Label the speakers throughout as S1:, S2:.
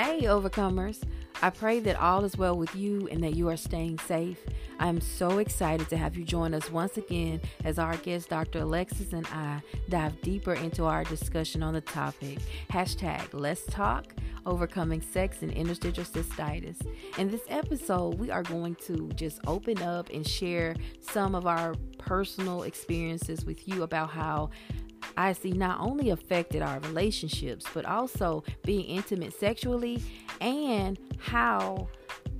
S1: Hey, overcomers. I pray that all is well with you and that you are staying safe. I am so excited to have you join us once again as our guest, Dr. Alexis, and I dive deeper into our discussion on the topic. Hashtag Let's Talk Overcoming Sex and Interstitial Cystitis. In this episode, we are going to just open up and share some of our personal experiences with you about how IC not only affected our relationships, but also being intimate sexually and how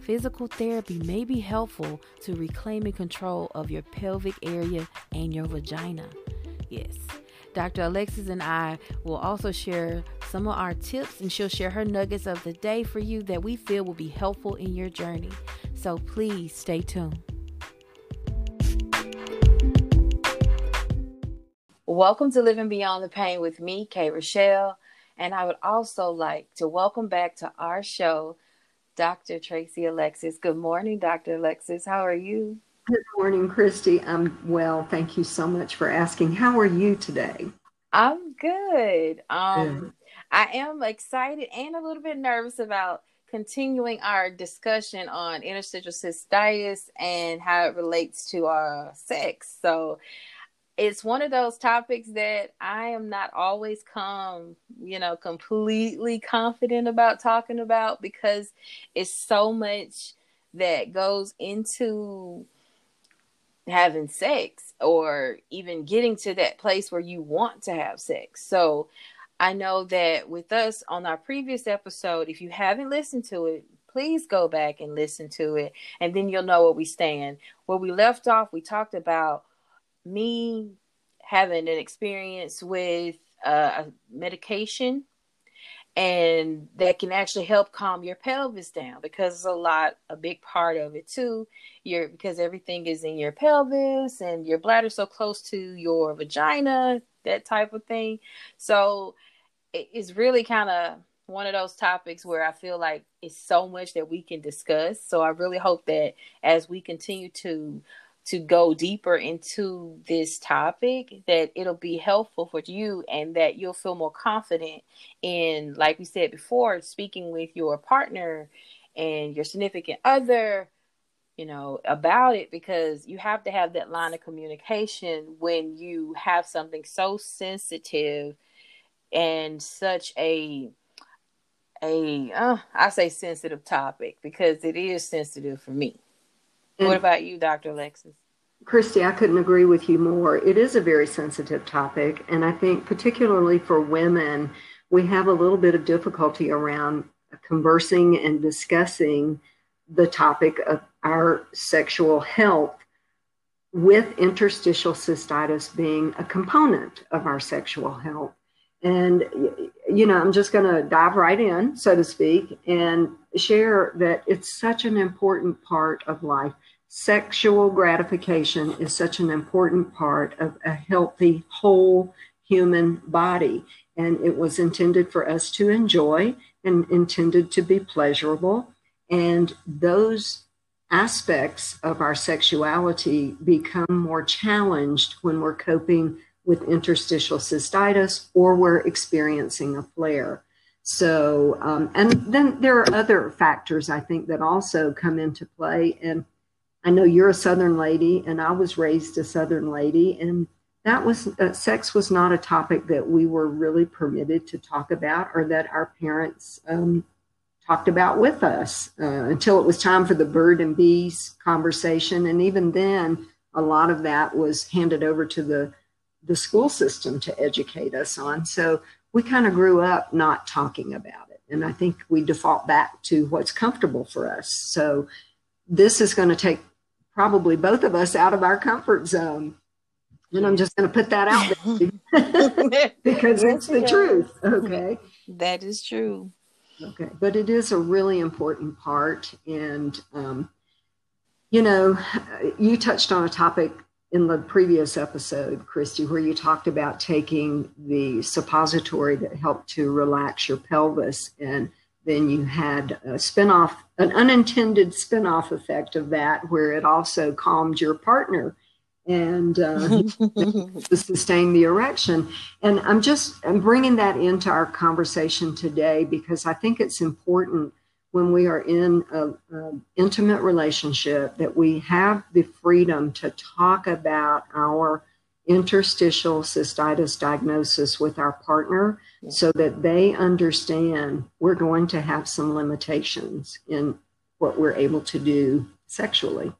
S1: physical therapy may be helpful to reclaiming control of your pelvic area and your vagina. Yes. Dr. Alexis and I will also share some of our tips, and she'll share her nuggets of the day for you that we feel will be helpful in your journey. So please stay tuned. Welcome to Living Beyond the Pain with me, Kay Rochelle. And I would also like to welcome back to our show Dr. Tracy Alexis. Good morning, Dr. Alexis. How are you?
S2: Good morning, Christy. I'm well. Thank you so much for asking. How are you today?
S1: I'm good. Um, good. I am excited and a little bit nervous about continuing our discussion on interstitial cystitis and how it relates to our sex. So it's one of those topics that I am not always come, you know, completely confident about talking about because it's so much that goes into having sex or even getting to that place where you want to have sex. So I know that with us on our previous episode, if you haven't listened to it, please go back and listen to it and then you'll know where we stand. Where we left off, we talked about me having an experience with uh, a medication and that can actually help calm your pelvis down because it's a lot a big part of it too your because everything is in your pelvis and your bladder so close to your vagina that type of thing so it's really kind of one of those topics where I feel like it's so much that we can discuss. So I really hope that as we continue to to go deeper into this topic that it'll be helpful for you and that you'll feel more confident in like we said before speaking with your partner and your significant other you know about it because you have to have that line of communication when you have something so sensitive and such a a uh, I say sensitive topic because it is sensitive for me what about you, Dr. Alexis?
S2: Christy, I couldn't agree with you more. It is a very sensitive topic. And I think, particularly for women, we have a little bit of difficulty around conversing and discussing the topic of our sexual health with interstitial cystitis being a component of our sexual health. And, you know, I'm just going to dive right in, so to speak, and share that it's such an important part of life. Sexual gratification is such an important part of a healthy, whole human body. And it was intended for us to enjoy and intended to be pleasurable. And those aspects of our sexuality become more challenged when we're coping with interstitial cystitis or we're experiencing a flare. So, um, and then there are other factors I think that also come into play. And I know you're a Southern lady, and I was raised a Southern lady, and that was uh, sex was not a topic that we were really permitted to talk about or that our parents um, talked about with us uh, until it was time for the bird and bees conversation. And even then, a lot of that was handed over to the the school system to educate us on. So we kind of grew up not talking about it. And I think we default back to what's comfortable for us. So this is going to take probably both of us out of our comfort zone. And I'm just going to put that out there because it's the truth. Okay.
S1: That is true.
S2: Okay. But it is a really important part. And, um, you know, you touched on a topic in the previous episode, Christy, where you talked about taking the suppository that helped to relax your pelvis. And then you had a spinoff, an unintended spinoff effect of that, where it also calmed your partner. and uh, to sustain the erection. And I'm just I'm bringing that into our conversation today because I think it's important when we are in an intimate relationship that we have the freedom to talk about our interstitial cystitis diagnosis with our partner so that they understand we're going to have some limitations in what we're able to do sexually.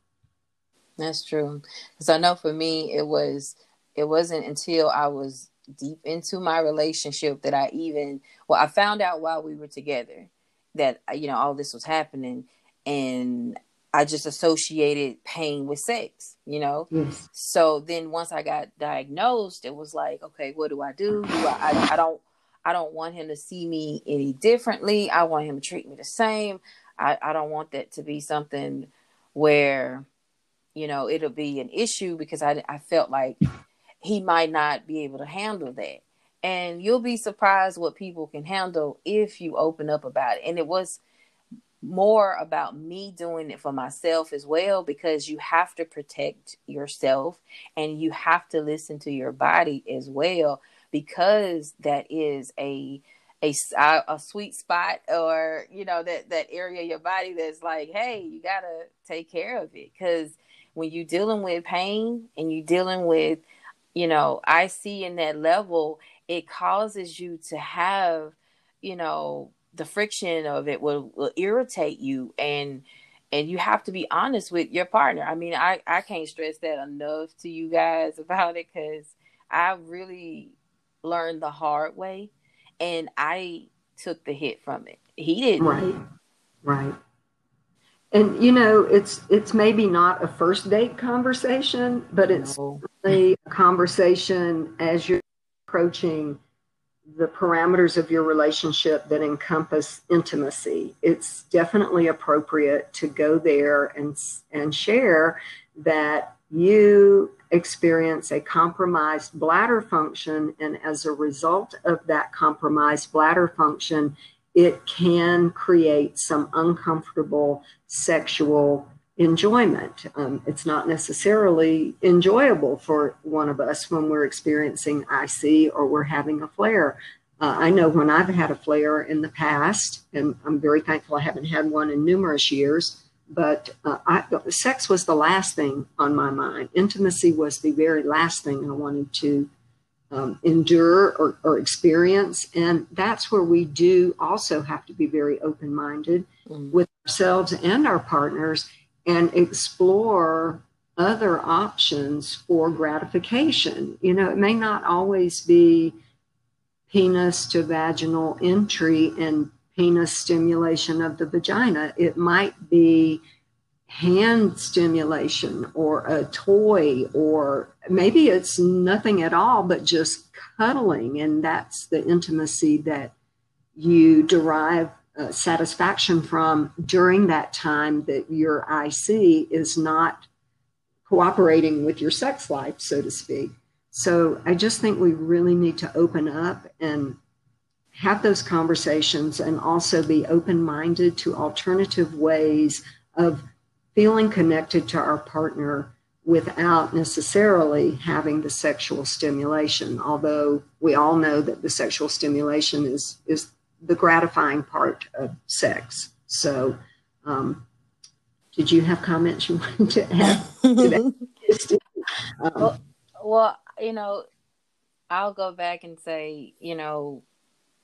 S1: That's true. Because I know for me, it was it wasn't until I was deep into my relationship that I even well, I found out while we were together that you know all this was happening, and I just associated pain with sex. You know,
S2: yes.
S1: so then once I got diagnosed, it was like, okay, what do I do? do I, I, I don't I don't want him to see me any differently. I want him to treat me the same. I, I don't want that to be something where you know, it'll be an issue because I, I felt like he might not be able to handle that. And you'll be surprised what people can handle if you open up about it. And it was more about me doing it for myself as well because you have to protect yourself and you have to listen to your body as well because that is a a, a sweet spot or you know that that area of your body that's like hey you got to take care of it. Cuz when you're dealing with pain and you're dealing with, you know, IC in that level, it causes you to have, you know, the friction of it will, will irritate you and and you have to be honest with your partner. I mean, I, I can't stress that enough to you guys about it because I really learned the hard way and I took the hit from it. He didn't.
S2: Right. Right and you know it's it's maybe not a first date conversation but it's no. a conversation as you're approaching the parameters of your relationship that encompass intimacy it's definitely appropriate to go there and and share that you experience a compromised bladder function and as a result of that compromised bladder function it can create some uncomfortable sexual enjoyment. Um, it's not necessarily enjoyable for one of us when we're experiencing IC or we're having a flare. Uh, I know when I've had a flare in the past, and I'm very thankful I haven't had one in numerous years, but uh, I, sex was the last thing on my mind. Intimacy was the very last thing I wanted to um, endure or, or, experience. And that's where we do also have to be very open minded mm. with ourselves and our partners and explore other options for gratification. You know, it may not always be penis to vaginal entry and penis stimulation of the vagina, it might be hand stimulation or a toy or maybe it's nothing at all but just cuddling and that's the intimacy that you derive uh, satisfaction from during that time that your IC is not cooperating with your sex life so to speak. So I just think we really need to open up and have those conversations and also be open minded to alternative ways of feeling connected to our partner without necessarily having the sexual stimulation although we all know that the sexual stimulation is is the gratifying part of sex. So um, did you have comments you wanted to add to
S1: um, well, well you know i'll go back and say you know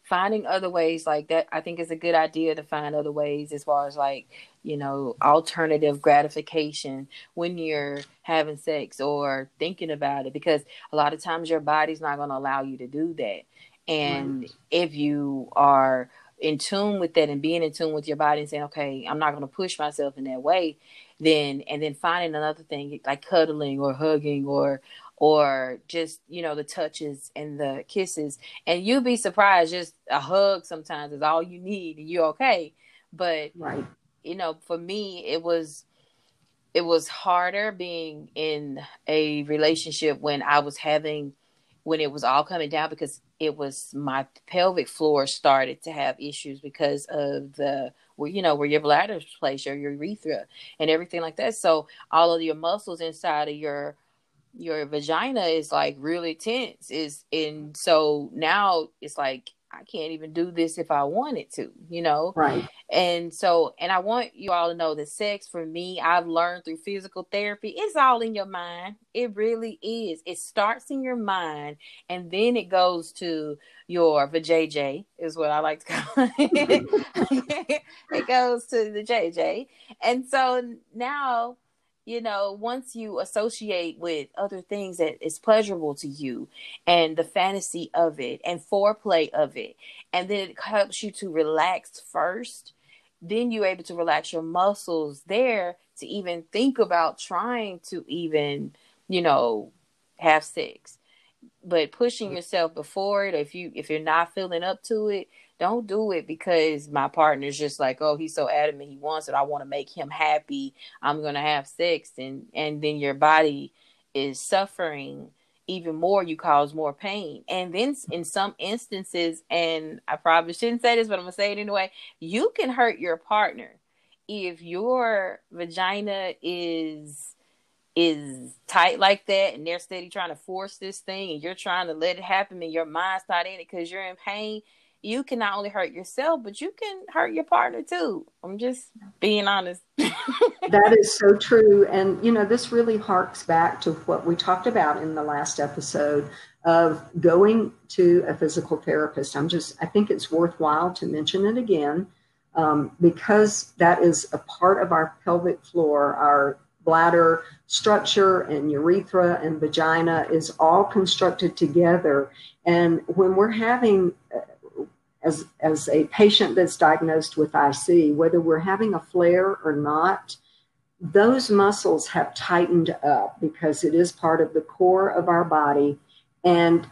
S1: finding other ways like that i think is a good idea to find other ways as far as like you know alternative gratification when you're having sex or thinking about it because a lot of times your body's not going to allow you to do that and right. if you are in tune with that and being in tune with your body and saying okay i'm not going to push myself in that way then and then finding another thing like cuddling or hugging or or just you know the touches and the kisses and you'd be surprised just a hug sometimes is all you need and you're okay but
S2: right
S1: you know for me it was it was harder being in a relationship when i was having when it was all coming down because it was my pelvic floor started to have issues because of the where you know where your bladder place your urethra and everything like that. So all of your muscles inside of your your vagina is like really tense. Is and so now it's like I can't even do this if I wanted to, you know?
S2: Right.
S1: And so, and I want you all to know that sex for me, I've learned through physical therapy, it's all in your mind. It really is. It starts in your mind and then it goes to your vajayjay, is what I like to call it. it goes to the JJ. And so now you know, once you associate with other things that is pleasurable to you and the fantasy of it and foreplay of it, and then it helps you to relax first, then you're able to relax your muscles there to even think about trying to even, you know, have sex. But pushing yourself before it, if you if you're not feeling up to it, don't do it because my partner's just like, oh, he's so adamant he wants it. I want to make him happy. I'm gonna have sex, and and then your body is suffering even more. You cause more pain, and then in some instances, and I probably shouldn't say this, but I'm gonna say it anyway. You can hurt your partner if your vagina is is tight like that and they're steady trying to force this thing and you're trying to let it happen and your mind's not in it because you're in pain you can not only hurt yourself, but you can hurt your partner too. I'm just being honest.
S2: that is so true. And, you know, this really harks back to what we talked about in the last episode of going to a physical therapist. I'm just, I think it's worthwhile to mention it again um, because that is a part of our pelvic floor, our bladder structure and urethra and vagina is all constructed together. And when we're having uh, as, as a patient that's diagnosed with IC, whether we're having a flare or not, those muscles have tightened up because it is part of the core of our body and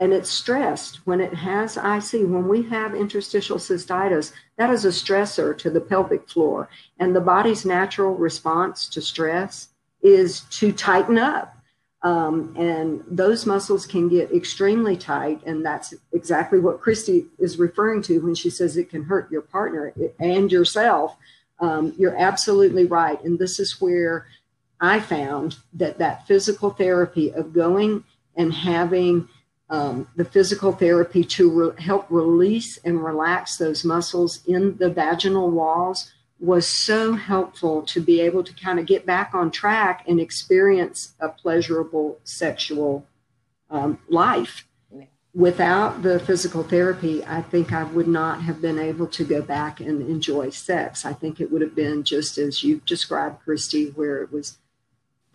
S2: and it's stressed when it has IC. When we have interstitial cystitis, that is a stressor to the pelvic floor. And the body's natural response to stress is to tighten up. Um, and those muscles can get extremely tight. And that's exactly what Christy is referring to when she says it can hurt your partner and yourself. Um, you're absolutely right. And this is where I found that that physical therapy of going and having um, the physical therapy to re- help release and relax those muscles in the vaginal walls was so helpful to be able to kind of get back on track and experience a pleasurable sexual um, life. Without the physical therapy, I think I would not have been able to go back and enjoy sex. I think it would have been just as you've described, Christy, where it was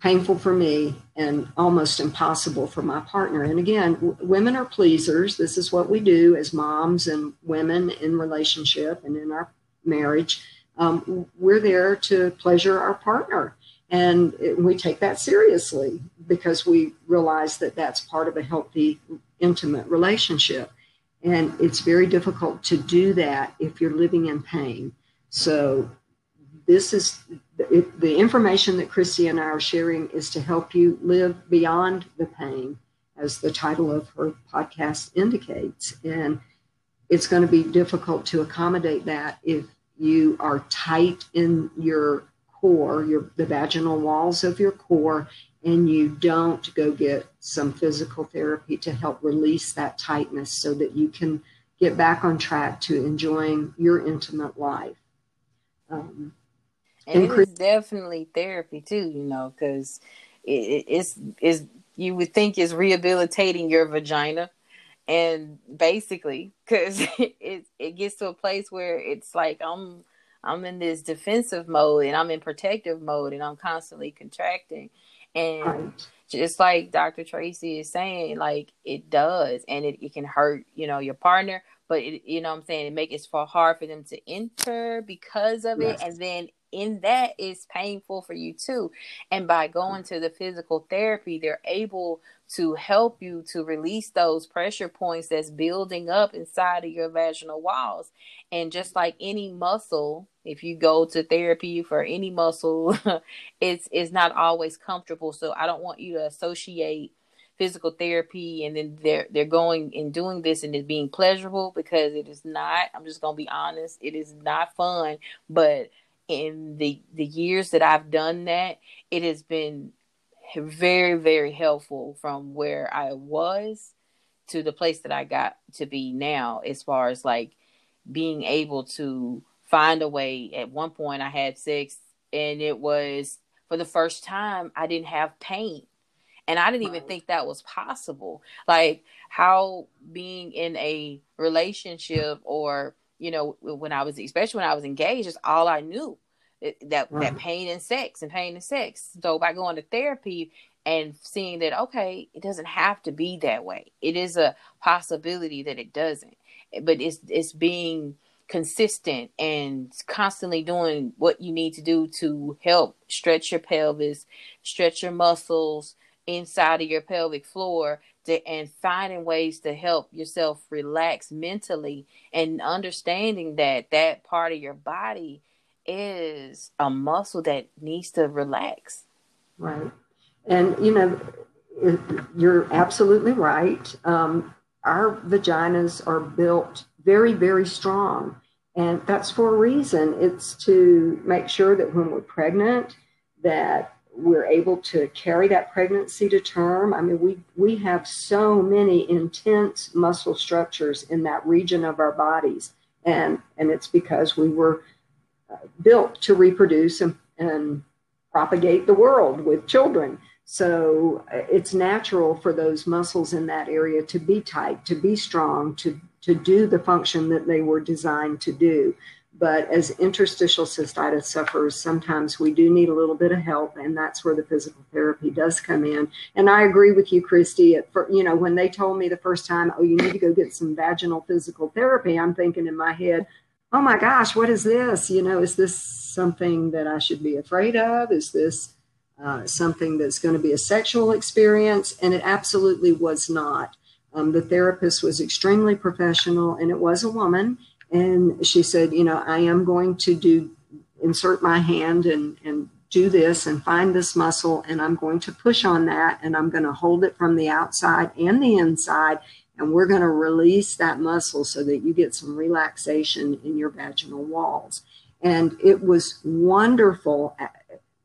S2: painful for me and almost impossible for my partner. And again, w- women are pleasers. This is what we do as moms and women in relationship and in our marriage um, we're there to pleasure our partner. And it, we take that seriously because we realize that that's part of a healthy, intimate relationship. And it's very difficult to do that if you're living in pain. So, this is it, the information that Christy and I are sharing is to help you live beyond the pain, as the title of her podcast indicates. And it's going to be difficult to accommodate that if you are tight in your core, your the vaginal walls of your core, and you don't go get some physical therapy to help release that tightness so that you can get back on track to enjoying your intimate life.
S1: Um, and it is definitely therapy too, you know, because it, it's is you would think is rehabilitating your vagina. And basically because it it gets to a place where it's like i'm i'm in this defensive mode and i'm in protective mode and i'm constantly contracting. And just like dr tracy is saying like it does and it, it can hurt you know your partner but it, you know i'm saying? It makes it for hard for them to enter because of yes. it and then in that is painful for you too. And by going to the physical therapy, they're able to help you to release those pressure points that's building up inside of your vaginal walls. And just like any muscle, if you go to therapy for any muscle, it's it's not always comfortable. So I don't want you to associate physical therapy and then they're they're going and doing this and it's being pleasurable because it is not. I'm just gonna be honest, it is not fun. But in the the years that I've done that, it has been very, very helpful from where I was to the place that I got to be now, as far as like being able to find a way. At one point, I had sex, and it was for the first time, I didn't have pain. And I didn't even think that was possible. Like how being in a relationship or, you know, when I was, especially when I was engaged, is all I knew eh, that right. that pain and sex and pain and sex. So by going to therapy and seeing that okay, it doesn't have to be that way. It is a possibility that it doesn't. Eh, but it's it's being consistent and constantly doing what you need to do to help stretch your pelvis, stretch your muscles inside of your pelvic floor to, and finding ways to help yourself relax mentally and understanding that that part of your body is a muscle that needs to relax.
S2: Right. And, you know, you're absolutely right. Um, our vaginas are built very, very strong. And that's for a reason. It's to make sure that when we're pregnant, that we're able to carry that pregnancy to term. I mean, we, we have so many intense muscle structures in that region of our bodies. And, and it's because we were built to reproduce and, and propagate the world with children. So uh, it's natural for those muscles in that area to be tight, to be strong, to, to do the function that they were designed to do. But as interstitial cystitis sufferers, sometimes we do need a little bit of help, and that's where the physical therapy does come in. And I agree with you, Christy. At, you know, when they told me the first time, "Oh, you need to go get some vaginal physical therapy," I'm thinking in my head, oh my gosh, what is this? You know, is this something that I should be afraid of? Is this uh, something that's going to be a sexual experience? And it absolutely was not. Um, the therapist was extremely professional, and it was a woman. And she said, you know, I am going to do insert my hand and and do this and find this muscle, and I'm going to push on that, and I'm going to hold it from the outside and the inside, and we're going to release that muscle so that you get some relaxation in your vaginal walls. And it was wonderful, uh,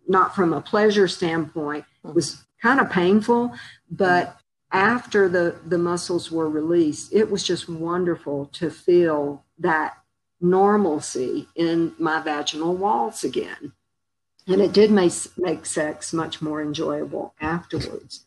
S2: not from a pleasure standpoint, it was kind of painful, but after the, the muscles were released, it was just wonderful to feel that normalcy in my vaginal walls again. And it did make, make sex much more enjoyable afterwards.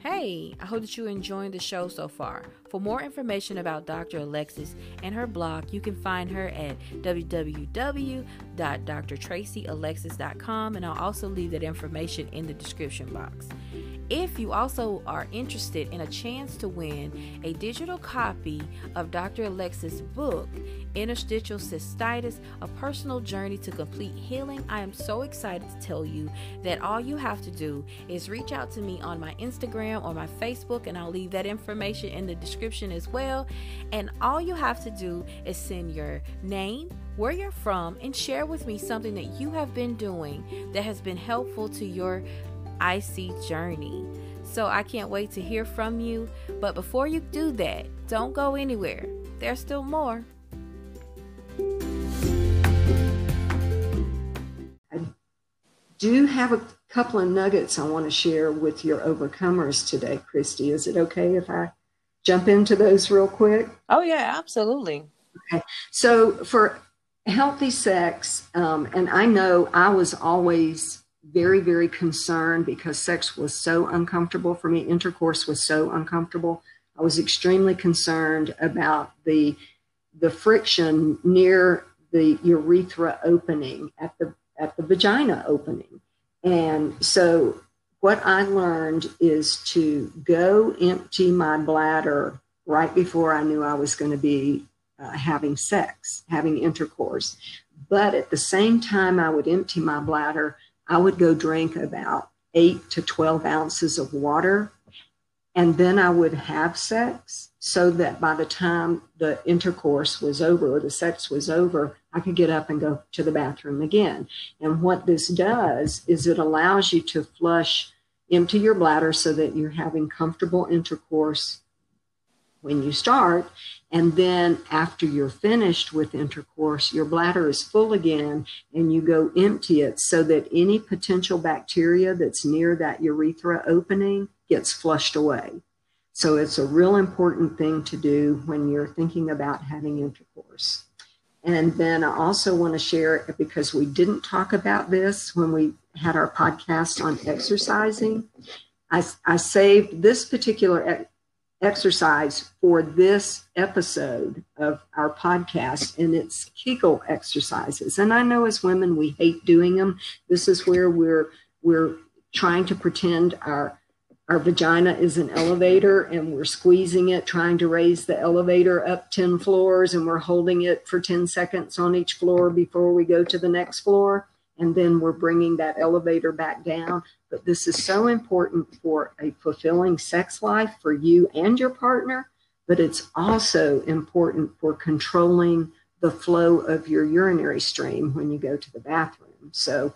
S1: Hey, I hope that you're enjoying the show so far. For more information about Dr. Alexis and her blog, you can find her at www.drtracyalexis.com, and I'll also leave that information in the description box. If you also are interested in a chance to win a digital copy of Dr. Alexis' book, Interstitial Cystitis A Personal Journey to Complete Healing, I am so excited to tell you that all you have to do is reach out to me on my Instagram or my Facebook, and I'll leave that information in the description as well. And all you have to do is send your name, where you're from, and share with me something that you have been doing that has been helpful to your IC journey. So I can't wait to hear from you. But before you do that, don't go anywhere. There's still more.
S2: I do have a couple of nuggets I want to share with your overcomers today, Christy. Is it okay if I jump into those real quick?
S1: Oh, yeah, absolutely.
S2: Okay. So for healthy sex, um, and I know I was always very, very concerned because sex was so uncomfortable for me. Intercourse was so uncomfortable. I was extremely concerned about the the friction near the urethra opening at the at the vagina opening. And so what I learned is to go empty my bladder right before I knew I was going to be uh, having sex, having intercourse. But at the same time I would empty my bladder, I would go drink about eight to 12 ounces of water. And then I would have sex so that by the time the intercourse was over or the sex was over, I could get up and go to the bathroom again. And what this does is it allows you to flush, empty your bladder so that you're having comfortable intercourse when you start. And then after you're finished with intercourse, your bladder is full again and you go empty it so that any potential bacteria that's near that urethra opening gets flushed away. So it's a real important thing to do when you're thinking about having intercourse. And then I also want to share because we didn't talk about this when we had our podcast on exercising. I, I saved this particular exercise for this episode of our podcast, and it's Kegel exercises. And I know as women we hate doing them. This is where we're we're trying to pretend our our vagina is an elevator and we're squeezing it, trying to raise the elevator up 10 floors, and we're holding it for 10 seconds on each floor before we go to the next floor. And then we're bringing that elevator back down. But this is so important for a fulfilling sex life for you and your partner, but it's also important for controlling the flow of your urinary stream when you go to the bathroom. So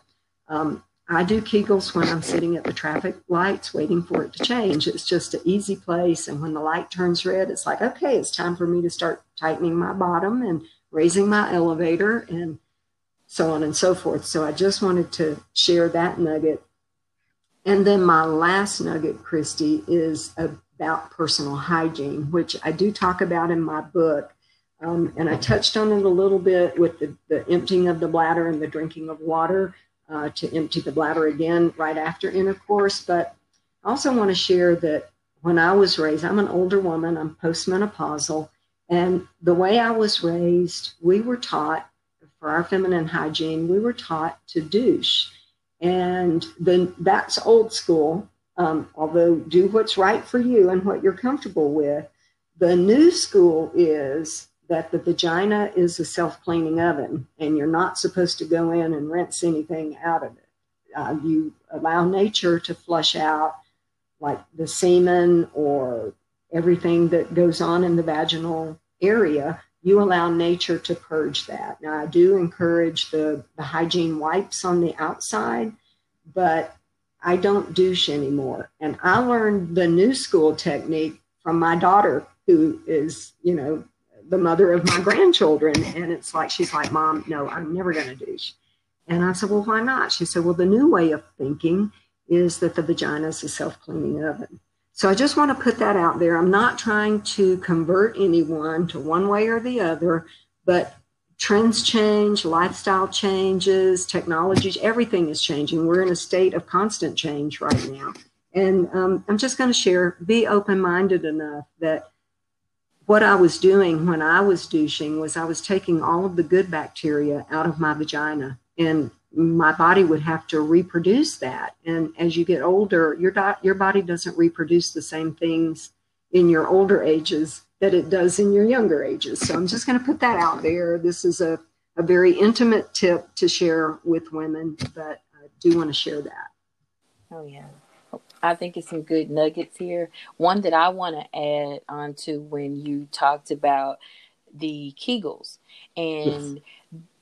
S2: um, I do Kegels when I'm sitting at the traffic lights waiting for it to change. It's just an easy place. And when the light turns red, it's like, okay, it's time for me to start tightening my bottom and raising my elevator and so on and so forth. So I just wanted to share that nugget and then my last nugget, Christy, is about personal hygiene, which I do talk about in my book. Um, and I touched on it a little bit with the, the emptying of the bladder and the drinking of water uh, to empty the bladder again right after intercourse. But I also want to share that when I was raised, I'm an older woman, I'm postmenopausal. And the way I was raised, we were taught for our feminine hygiene, we were taught to douche. And then that's old school. Um, although do what's right for you and what you're comfortable with. The new school is that the vagina is a self cleaning oven and you're not supposed to go in and rinse anything out of it. Uh, you allow nature to flush out like the semen or everything that goes on in the vaginal area. You allow nature to purge that. Now, I do encourage the, the hygiene wipes on the outside but I don't douche anymore. And I learned the new school technique from my daughter, who is, you know, the mother of my grandchildren. And it's like, she's like, Mom, no, I'm never going to douche. And I said, Well, why not? She said, Well, the new way of thinking is that the vagina is a self cleaning oven. So I just want to put that out there. I'm not trying to convert anyone to one way or the other, but trends change, lifestyle changes, technologies, everything is changing. We're in a state of constant change right now. And um, I'm just going to share be open minded enough that what I was doing when I was douching was I was taking all of the good bacteria out of my vagina, and my body would have to reproduce that. And as you get older, your, di- your body doesn't reproduce the same things in your older ages that it does in your younger ages. So I'm just going to put that out there. This is a, a very intimate tip to share with women, but I do want to share that.
S1: Oh, yeah. I think it's some good nuggets here. One that I want to add on to when you talked about the Kegels. And yes.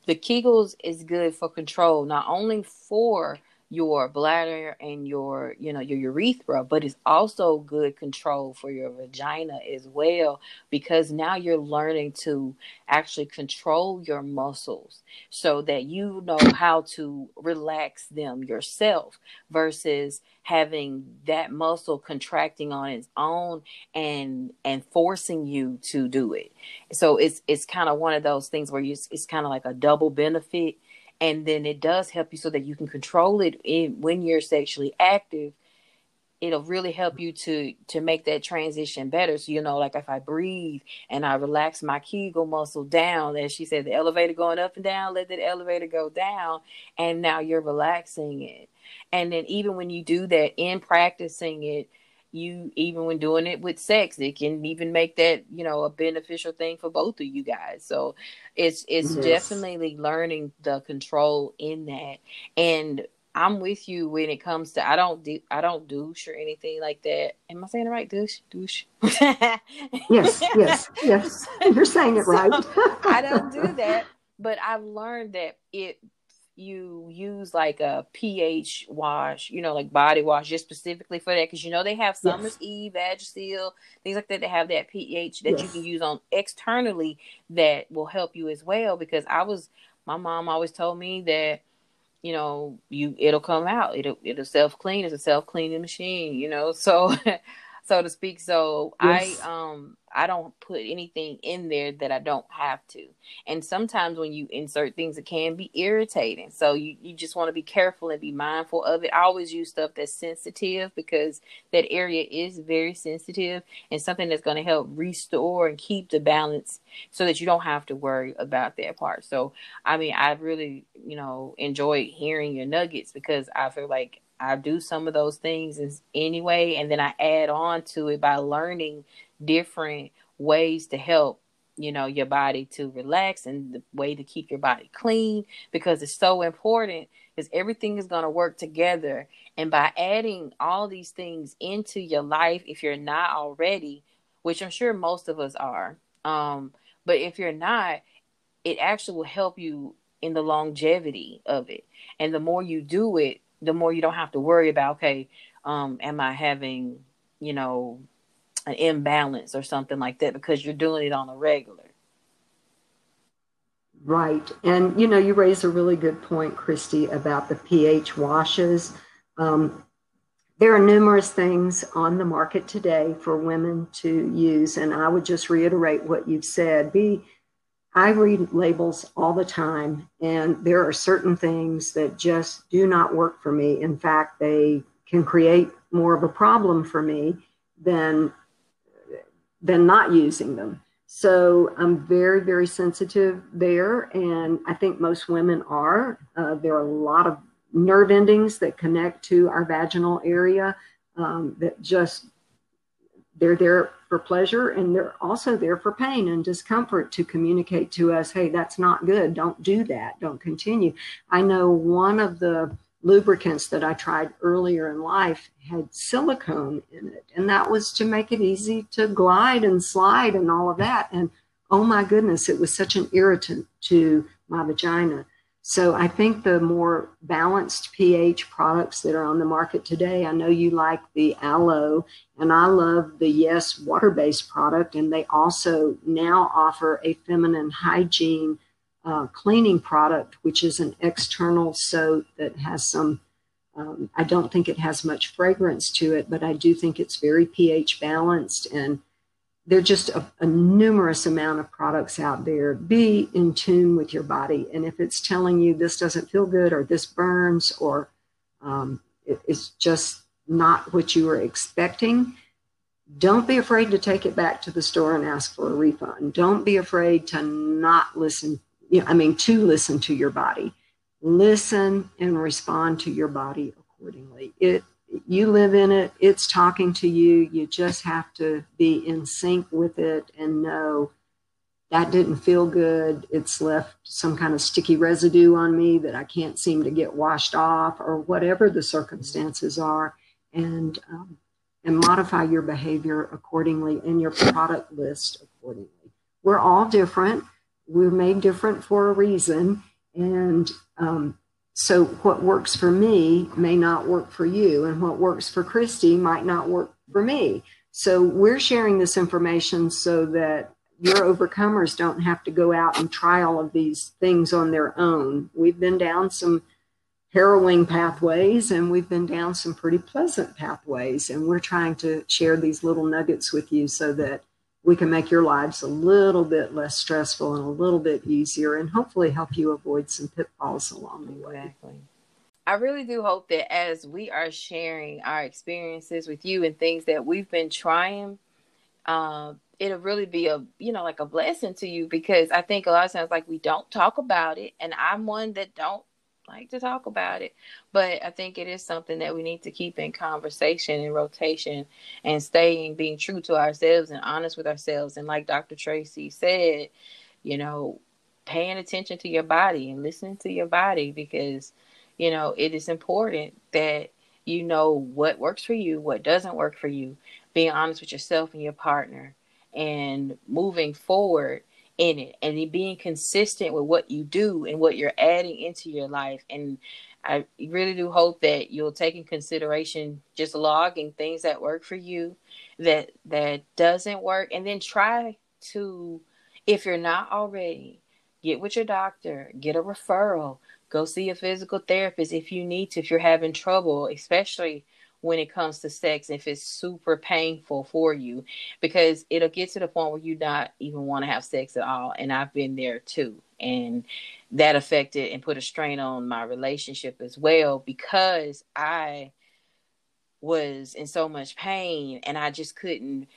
S1: The Kegels is good for control, not only for your bladder and your you know your urethra but it's also good control for your vagina as well because now you're learning to actually control your muscles so that you know how to relax them yourself versus having that muscle contracting on its own and and forcing you to do it. So it's it's kind of one of those things where you it's kind of like a double benefit and then it does help you so that you can control it in, when you're sexually active it'll really help you to to make that transition better. So you know like if i breathe and i relax my kegel muscle down as she said the elevator going up and down let that elevator go down and now you're relaxing it. And then even when you do that in practicing it you even when doing it with sex it can even make that you know a beneficial thing for both of you guys. So it's it's yes. definitely learning the control in that. And i'm with you when it comes to i don't do i don't douche or anything like that. Am i saying it right douche? Douche.
S2: Yes yes yes. You're saying it right.
S1: I don't do that but i've learned that it you use like a pH wash, you know, like body wash just specifically for that because you know they have Summer's yes. Eve, Vagisil, things like that. They have that pH that yes. you can use on externally that will help you as well. Because I was, my mom always told me that you know you it'll come out it'll it'll self clean it's a self cleaning machine you know so so to speak so yes. i um I don't put anything in there that I don't have to. And sometimes when you insert things, it can be irritating. So you, you just want to be careful and be mindful of it. I always use stuff that's sensitive because that area is very sensitive and something that's going to help restore and keep the balance so that you don't have to worry about that part. So, I mean, I really, you know, enjoyed hearing your nuggets because I feel like I do some of those things anyway, and then I add on to it by learning different ways to help you know your body to relax and the way to keep your body clean because it's so important because everything is going to work together. And by adding all these things into your life if you're not already which i'm sure most of us are um but if you're not it actually will help you in the longevity of it. And the more you do it the more you don't have to worry about okay um am i having you know an imbalance or something like that because you're doing it on a regular.
S2: Right. And, you know, you raise a really good point, Christy, about the pH washes. Um, there are numerous things on the market today for women to use. And I would just reiterate what you've said. Be, I read labels all the time, and there are certain things that just do not work for me. In fact, they can create more of a problem for me than than not using them. So I'm very, very sensitive there. And I think most women are. Uh, there are a lot of nerve endings that connect to our vaginal area um, that just, they're there for pleasure and they're also there for pain and discomfort to communicate to us, hey, that's not good. Don't do that. Don't continue. I know one of the lubricants that I tried earlier in life had silicone in it. And that was to make it easy to glide and slide and all of that. And oh my goodness, it was such an irritant to my vagina. So I think the more balanced pH products that are on the market today, I know you like the aloe and I love the Yes water-based product. And they also now offer a feminine hygiene uh, cleaning product, which is an external soap that has some, um, I don't think it has much fragrance to it, but I do think it's very pH balanced. And there are just a, a numerous amount of products out there. Be in tune with your body. And if it's telling you this doesn't feel good or this burns or um, it, it's just not what you were expecting, don't be afraid to take it back to the store and ask for a refund. Don't be afraid to not listen you know, I mean, to listen to your body. Listen and respond to your body accordingly. It you live in it, it's talking to you. You just have to be in sync with it and know that didn't feel good. It's left some kind of sticky residue on me that I can't seem to get washed off, or whatever the circumstances are, and um, and modify your behavior accordingly and your product list accordingly. We're all different we're made different for a reason. And um, so what works for me may not work for you, and what works for Christy might not work for me. So we're sharing this information so that your overcomers don't have to go out and try all of these things on their own. We've been down some harrowing pathways and we've been down some pretty pleasant pathways, and we're trying to share these little nuggets with you so that we can make your lives a little bit less stressful and a little bit easier and hopefully help you avoid some pitfalls along the way.
S1: I really do hope that as we are sharing our experiences with you and things that we've been trying, uh, it'll really be a you know like a blessing to you because I think a lot of times like we don't talk about it, and I'm one that don't like to talk about it. But I think it is something that we need to keep in conversation and rotation and staying being true to ourselves and honest with ourselves. And like Dr. Tracy said, you know, paying attention to your body and listening to your body because, you know, it is important that you know what works for you, what doesn't work for you, being honest with yourself and your partner and moving forward in it and being consistent with what you do and what you're adding into your life. And I really do hope that you'll take in consideration just logging things that work for you that that doesn't work. And then try to if you're not already get with your doctor get a referral go see a physical therapist if you need to if you're having trouble especially when it comes to sex if it's super painful for you because it'll get to the point where you not even want to have sex at all and i've been there too and that affected and put a strain on my relationship as well because i was in so much pain and i just couldn't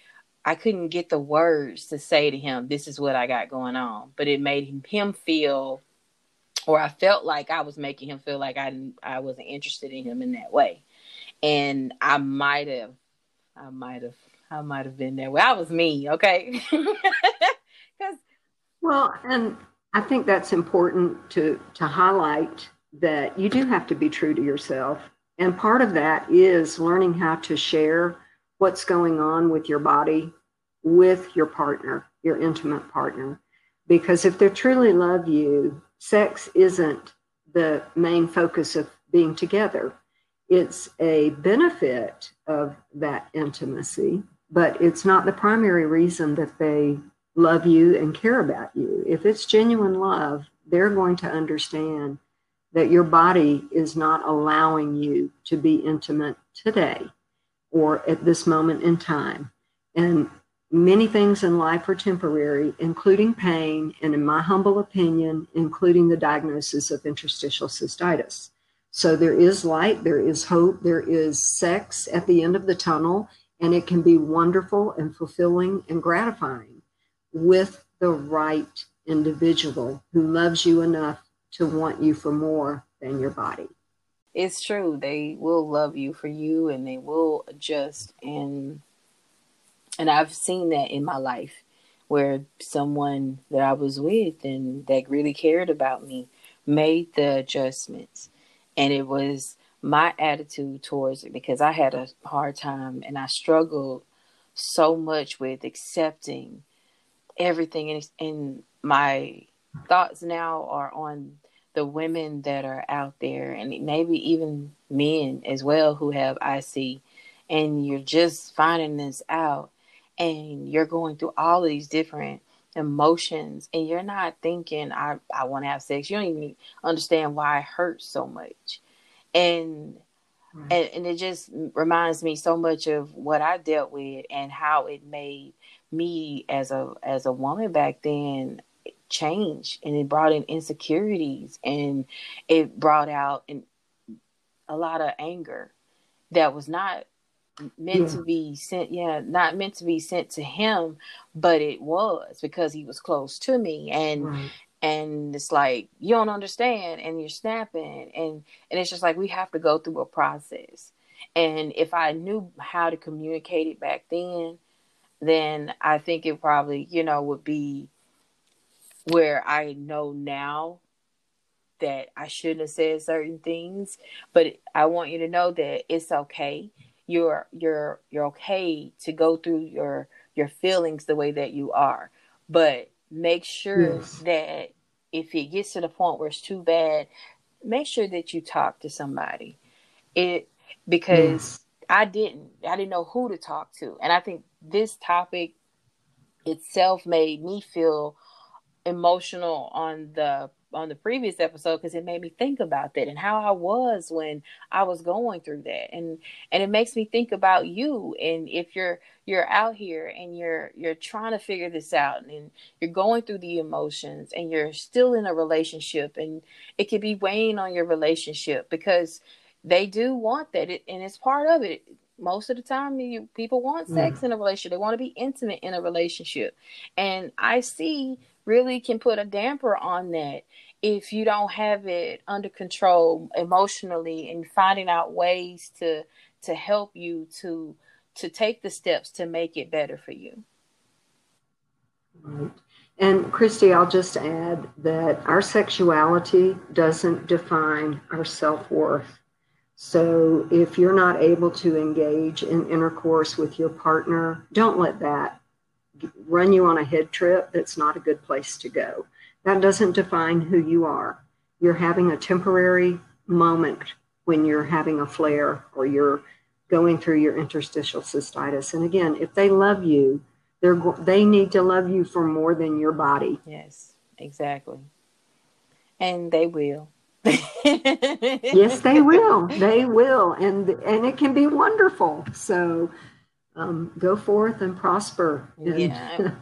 S1: i couldn't get the words to say to him this is what i got going on. But it made him feel or i felt like i was making him feel like i i wasn't interested in him in that way and I might have, I might have, I might have been there. Well, I was me, okay?
S2: Because well, and I think that's important to to highlight that you do have to be true to yourself, and part of that is learning how to share what's going on with your body with your partner, your intimate partner, because if they truly love you, sex isn't the main focus of being together it's a benefit of that intimacy, but it's not the primary reason that they love you and care about you. If it's genuine love, they're going to understand that your body is not allowing you to be intimate today or at this moment in time. And many things in life are temporary, including pain, and in my humble opinion, including the diagnosis of interstitial cystitis. So there is light, there is hope, there is sex at the end of the tunnel, and it can be wonderful and fulfilling and gratifying with the right individual who loves you enough to want you for more than your body.
S1: It's true. They will love you for you and they will adjust and and I've seen that in my life where someone that I was with and that really cared about me made the adjustments and it was my attitude towards it because I had a hard time and I struggled so much with accepting everything. And, and my thoughts now are on the women that are out there and maybe even men as well who have IC and you're just finding this out and you're going through all of these different emotions and you're not thinking I, I want to have sex. You don't even understand why it hurts so much. And, right. and and it just reminds me so much of what I dealt with and how it made me as a as a woman back then change and it brought in insecurities and it brought out in, a lot of anger that was not meant yeah. to be sent yeah not meant to be sent to him but it was because he was close to me and right. and it's like you don't understand and you're snapping and and it's just like we have to go through a process and if i knew how to communicate it back then then i think it probably you know would be where i know now that i shouldn't have said certain things but i want you to know that it's okay you're you're you're okay to go through your your feelings the way that you are but make sure yes. that if it gets to the point where it's too bad make sure that you talk to somebody it because yes. i didn't i didn't know who to talk to and i think this topic itself made me feel emotional on the on the previous episode because it made me think about that and how I was when I was going through that. And and it makes me think about you and if you're you're out here and you're you're trying to figure this out and you're going through the emotions and you're still in a relationship and it could be weighing on your relationship because they do want that it, and it's part of it. Most of the time you, people want sex mm. in a relationship. They want to be intimate in a relationship. And IC really can put a damper on that if you don't have it under control emotionally and finding out ways to to help you to to take the steps to make it better for you.
S2: Right. And christy i'll just add that our sexuality doesn't define our self-worth. So if you're not able to engage in intercourse with your partner don't let that run you on a head trip, that's not a good place to go. That doesn't define who you are. You're having a temporary moment when you're having a flare or you're going through your interstitial cystitis. And again, if they love you, they're they need to love you for more than your body.
S1: Yes, exactly. And they will.
S2: yes, they will. They will, and and it can be wonderful. So, um, go forth and prosper. And yeah.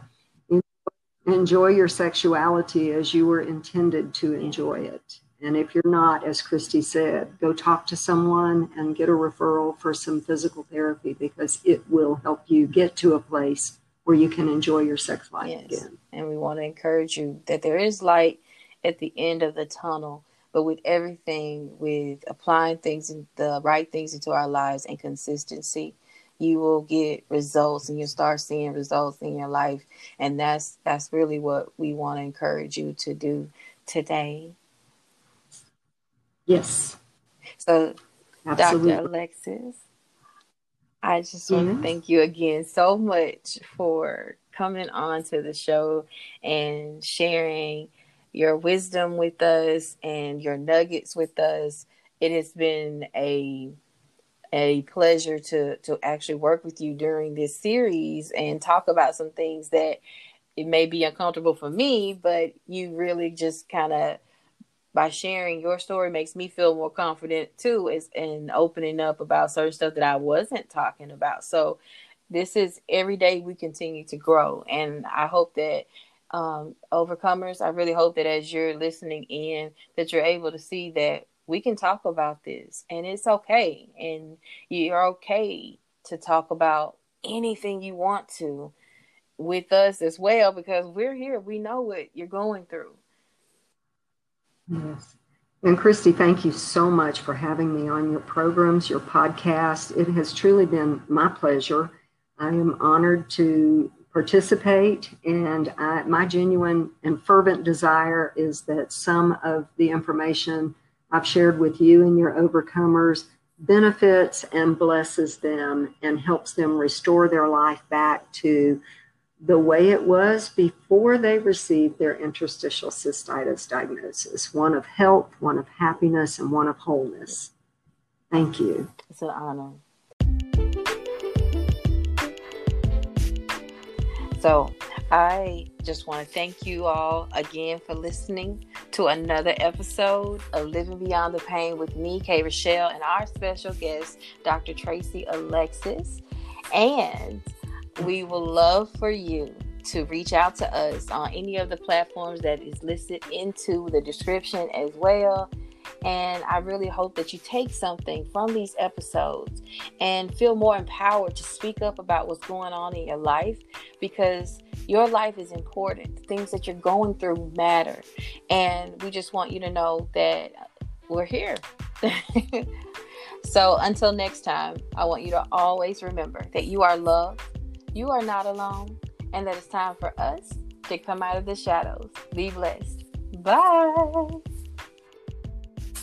S2: enjoy your sexuality as you were intended to enjoy it. And if you're not, as Christy said, go talk to someone and get a referral for some physical therapy because it will help you get to a place where you can enjoy your sex life yes. again.
S1: And we want to encourage you that there is light at the end of the tunnel. But with everything, with applying things and the right things into our lives and consistency, you will get results and you'll start seeing results in your life. And that's that's really what we want to encourage you to do today.
S2: Yes.
S1: So Absolutely. Dr. Alexis, I just want yes. to thank you again so much for coming on to the show and sharing your wisdom with us and your nuggets with us. It has been a a pleasure to to actually work with you during this series and talk about some things that it may be uncomfortable for me, but you really just kind of by sharing your story makes me feel more confident too is in opening up about certain stuff that I wasn't talking about. So this is every day we continue to grow and I hope that um, overcomers, I really hope that as you're listening in that you're able to see that we can talk about this and it's okay and you're okay to talk about anything you want to with us as well because we're here. We know what you're going through
S2: Yes. And Christy, thank you so much for having me on your programs, your podcast. It has truly been my pleasure. I am honored to participate, and I, my genuine and fervent desire is that some of the information I've shared with you and your overcomers benefits and blesses them and helps them restore their life back to the way it was before they received their interstitial cystitis diagnosis one of health, one of happiness, and one of wholeness. Thank you.
S1: It's an honor. So, I just want to thank you all again for listening to another episode of Living Beyond the Pain with me, Kay Rochelle, and our special guest, Dr. Tracy Alexis. And we will love for you to reach out to us on any of the platforms that is listed into the description as well. And I really hope that you take something from these episodes and feel more empowered to speak up about what's going on in your life because your life is important. Things that you're going through matter. And we just want you to know that we're here. so until next time, I want you to always remember that you are loved you are not alone, and that it's time for us to come out of the shadows. Be blessed. Bye.